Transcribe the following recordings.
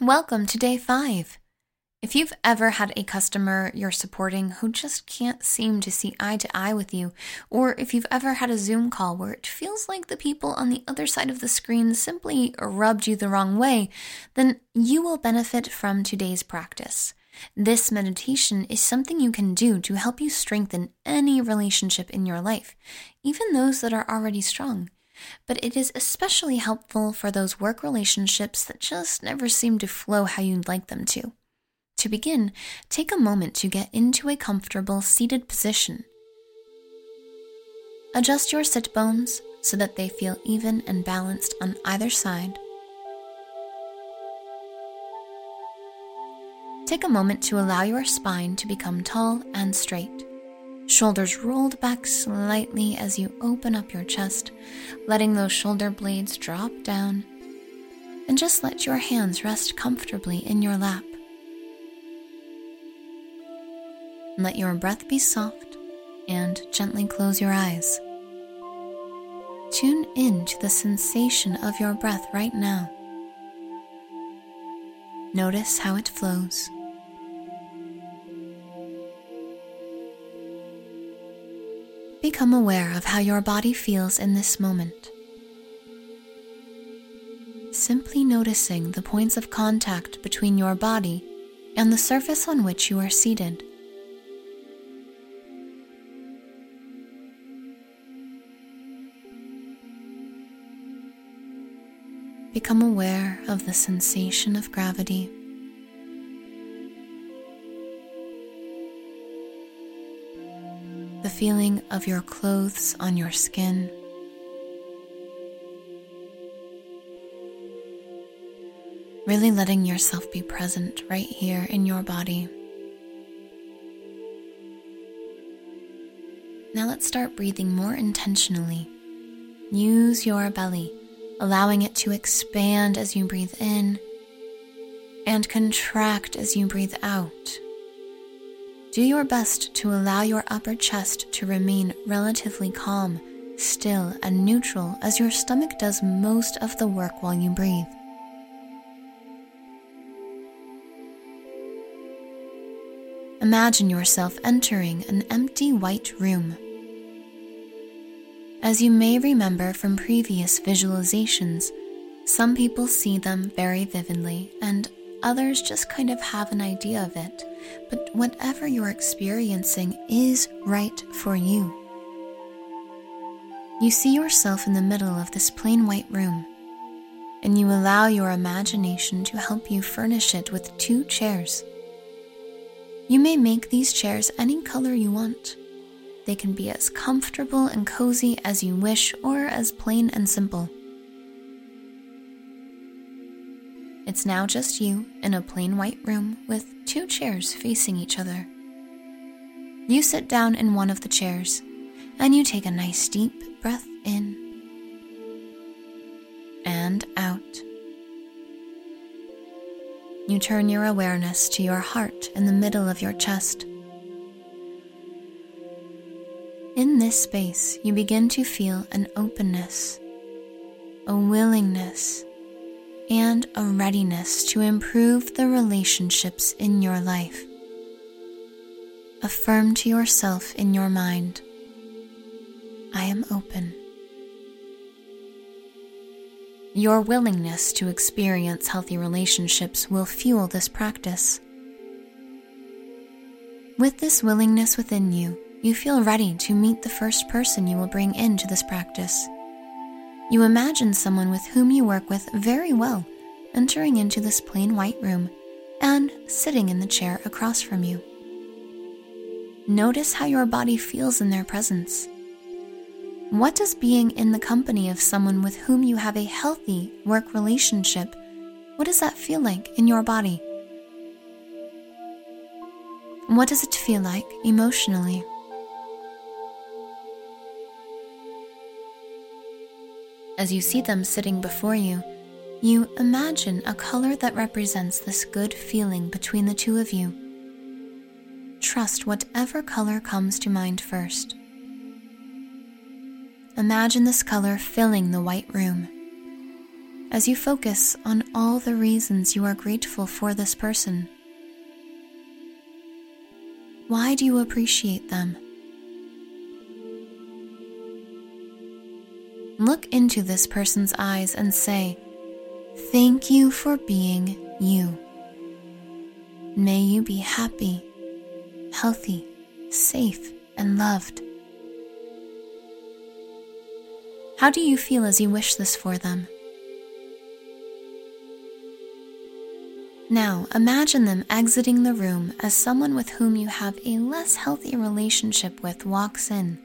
Welcome to day five. If you've ever had a customer you're supporting who just can't seem to see eye to eye with you, or if you've ever had a Zoom call where it feels like the people on the other side of the screen simply rubbed you the wrong way, then you will benefit from today's practice. This meditation is something you can do to help you strengthen any relationship in your life, even those that are already strong but it is especially helpful for those work relationships that just never seem to flow how you'd like them to. To begin, take a moment to get into a comfortable seated position. Adjust your sit bones so that they feel even and balanced on either side. Take a moment to allow your spine to become tall and straight shoulders rolled back slightly as you open up your chest, letting those shoulder blades drop down. And just let your hands rest comfortably in your lap. Let your breath be soft and gently close your eyes. Tune in to the sensation of your breath right now. Notice how it flows. Become aware of how your body feels in this moment. Simply noticing the points of contact between your body and the surface on which you are seated. Become aware of the sensation of gravity. Feeling of your clothes on your skin. Really letting yourself be present right here in your body. Now let's start breathing more intentionally. Use your belly, allowing it to expand as you breathe in and contract as you breathe out. Do your best to allow your upper chest to remain relatively calm, still, and neutral as your stomach does most of the work while you breathe. Imagine yourself entering an empty white room. As you may remember from previous visualizations, some people see them very vividly and Others just kind of have an idea of it, but whatever you're experiencing is right for you. You see yourself in the middle of this plain white room, and you allow your imagination to help you furnish it with two chairs. You may make these chairs any color you want. They can be as comfortable and cozy as you wish, or as plain and simple. It's now just you in a plain white room with two chairs facing each other. You sit down in one of the chairs and you take a nice deep breath in and out. You turn your awareness to your heart in the middle of your chest. In this space, you begin to feel an openness, a willingness and a readiness to improve the relationships in your life. Affirm to yourself in your mind I am open. Your willingness to experience healthy relationships will fuel this practice. With this willingness within you, you feel ready to meet the first person you will bring into this practice. You imagine someone with whom you work with very well entering into this plain white room and sitting in the chair across from you. Notice how your body feels in their presence. What does being in the company of someone with whom you have a healthy work relationship, what does that feel like in your body? What does it feel like emotionally? As you see them sitting before you, you imagine a color that represents this good feeling between the two of you. Trust whatever color comes to mind first. Imagine this color filling the white room. as you focus on all the reasons you are grateful for this person. Why do you appreciate them? Look into this person's eyes and say, Thank you for being you. May you be happy, healthy, safe, and loved. How do you feel as you wish this for them? Now imagine them exiting the room as someone with whom you have a less healthy relationship with walks in.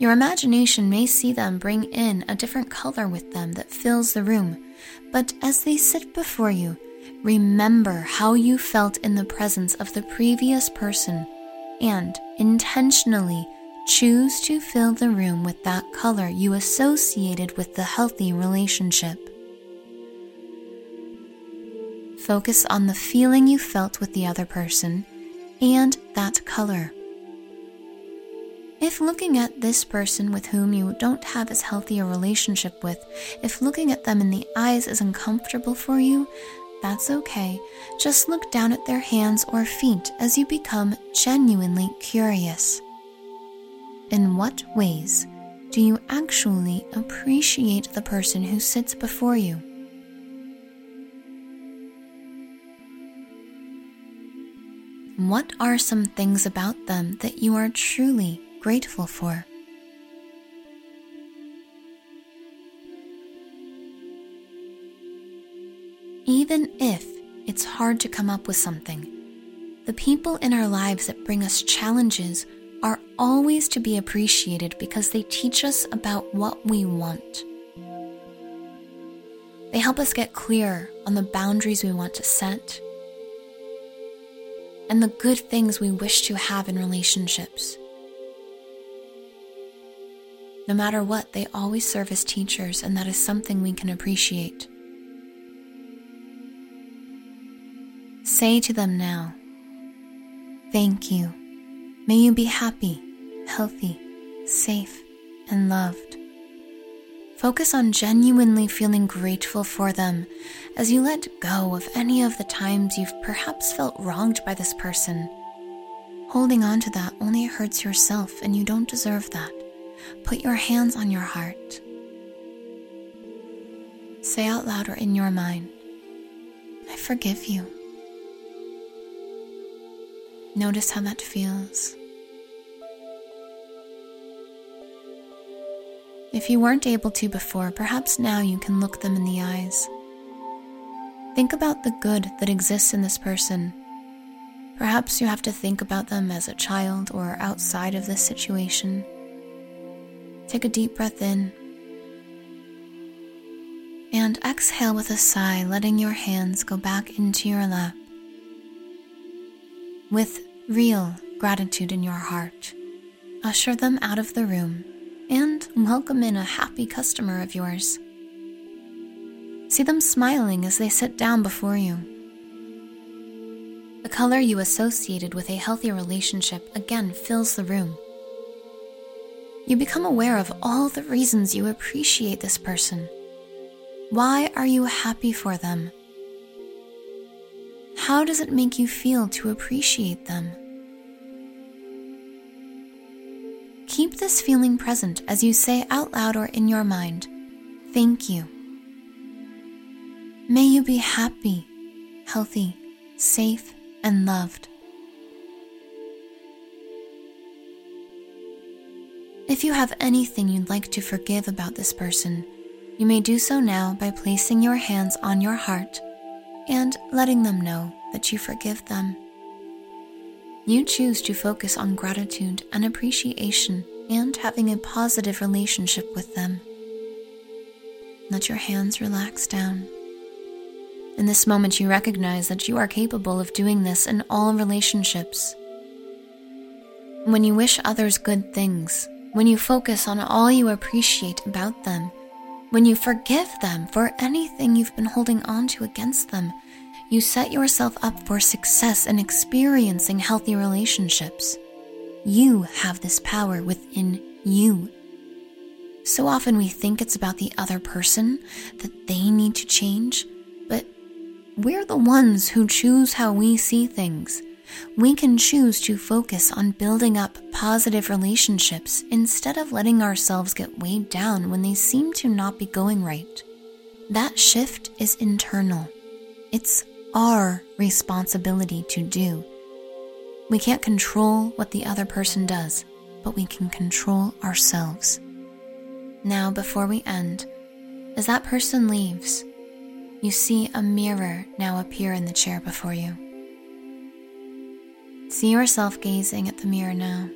Your imagination may see them bring in a different color with them that fills the room, but as they sit before you, remember how you felt in the presence of the previous person and intentionally choose to fill the room with that color you associated with the healthy relationship. Focus on the feeling you felt with the other person and that color. If looking at this person with whom you don't have as healthy a relationship with, if looking at them in the eyes is uncomfortable for you, that's okay. Just look down at their hands or feet as you become genuinely curious. In what ways do you actually appreciate the person who sits before you? What are some things about them that you are truly grateful for. Even if it's hard to come up with something, the people in our lives that bring us challenges are always to be appreciated because they teach us about what we want. They help us get clear on the boundaries we want to set and the good things we wish to have in relationships. No matter what, they always serve as teachers, and that is something we can appreciate. Say to them now, Thank you. May you be happy, healthy, safe, and loved. Focus on genuinely feeling grateful for them as you let go of any of the times you've perhaps felt wronged by this person. Holding on to that only hurts yourself, and you don't deserve that. Put your hands on your heart. Say out loud or in your mind, I forgive you. Notice how that feels. If you weren't able to before, perhaps now you can look them in the eyes. Think about the good that exists in this person. Perhaps you have to think about them as a child or outside of this situation. Take a deep breath in and exhale with a sigh, letting your hands go back into your lap. With real gratitude in your heart, usher them out of the room and welcome in a happy customer of yours. See them smiling as they sit down before you. The color you associated with a healthy relationship again fills the room you become aware of all the reasons you appreciate this person. Why are you happy for them? How does it make you feel to appreciate them? Keep this feeling present as you say out loud or in your mind, Thank you. May you be happy, healthy, safe, and loved. If you have anything you'd like to forgive about this person, you may do so now by placing your hands on your heart and letting them know that you forgive them. You choose to focus on gratitude and appreciation and having a positive relationship with them. Let your hands relax down. In this moment, you recognize that you are capable of doing this in all relationships. When you wish others good things, when you focus on all you appreciate about them, when you forgive them for anything you've been holding on to against them, you set yourself up for success in experiencing healthy relationships. You have this power within you. So often we think it's about the other person, that they need to change, but we're the ones who choose how we see things. We can choose to focus on building up positive relationships instead of letting ourselves get weighed down when they seem to not be going right. That shift is internal. It's our responsibility to do. We can't control what the other person does, but we can control ourselves. Now, before we end, as that person leaves, you see a mirror now appear in the chair before you. See yourself gazing at the mirror now.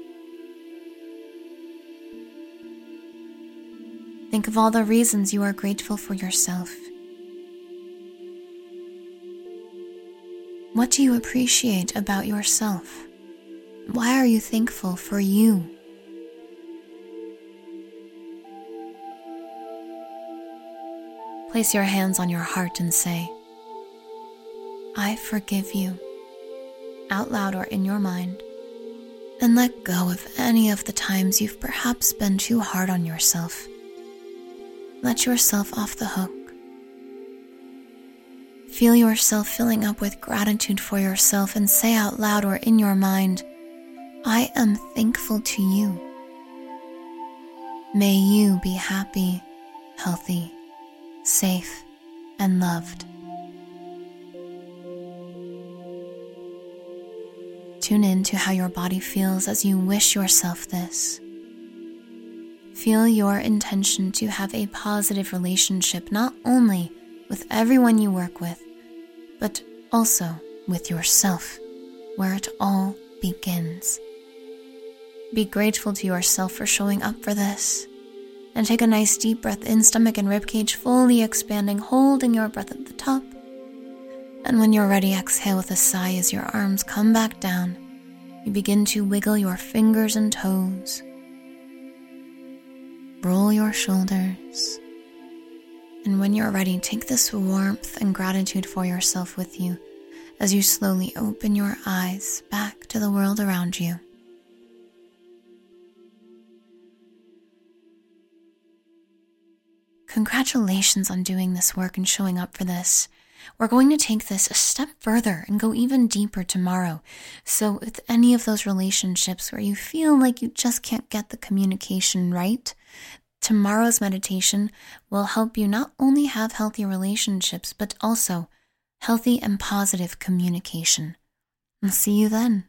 Think of all the reasons you are grateful for yourself. What do you appreciate about yourself? Why are you thankful for you? Place your hands on your heart and say, I forgive you, out loud or in your mind, and let go of any of the times you've perhaps been too hard on yourself. Let yourself off the hook. Feel yourself filling up with gratitude for yourself and say out loud or in your mind, I am thankful to you. May you be happy, healthy, safe, and loved. Tune in to how your body feels as you wish yourself this. Feel your intention to have a positive relationship not only with everyone you work with, but also with yourself, where it all begins. Be grateful to yourself for showing up for this. And take a nice deep breath in, stomach and ribcage fully expanding, holding your breath at the top. And when you're ready, exhale with a sigh as your arms come back down. You begin to wiggle your fingers and toes. Roll your shoulders. And when you're ready, take this warmth and gratitude for yourself with you as you slowly open your eyes back to the world around you. Congratulations on doing this work and showing up for this. We're going to take this a step further and go even deeper tomorrow. So, with any of those relationships where you feel like you just can't get the communication right, Tomorrow's meditation will help you not only have healthy relationships, but also healthy and positive communication. I'll see you then.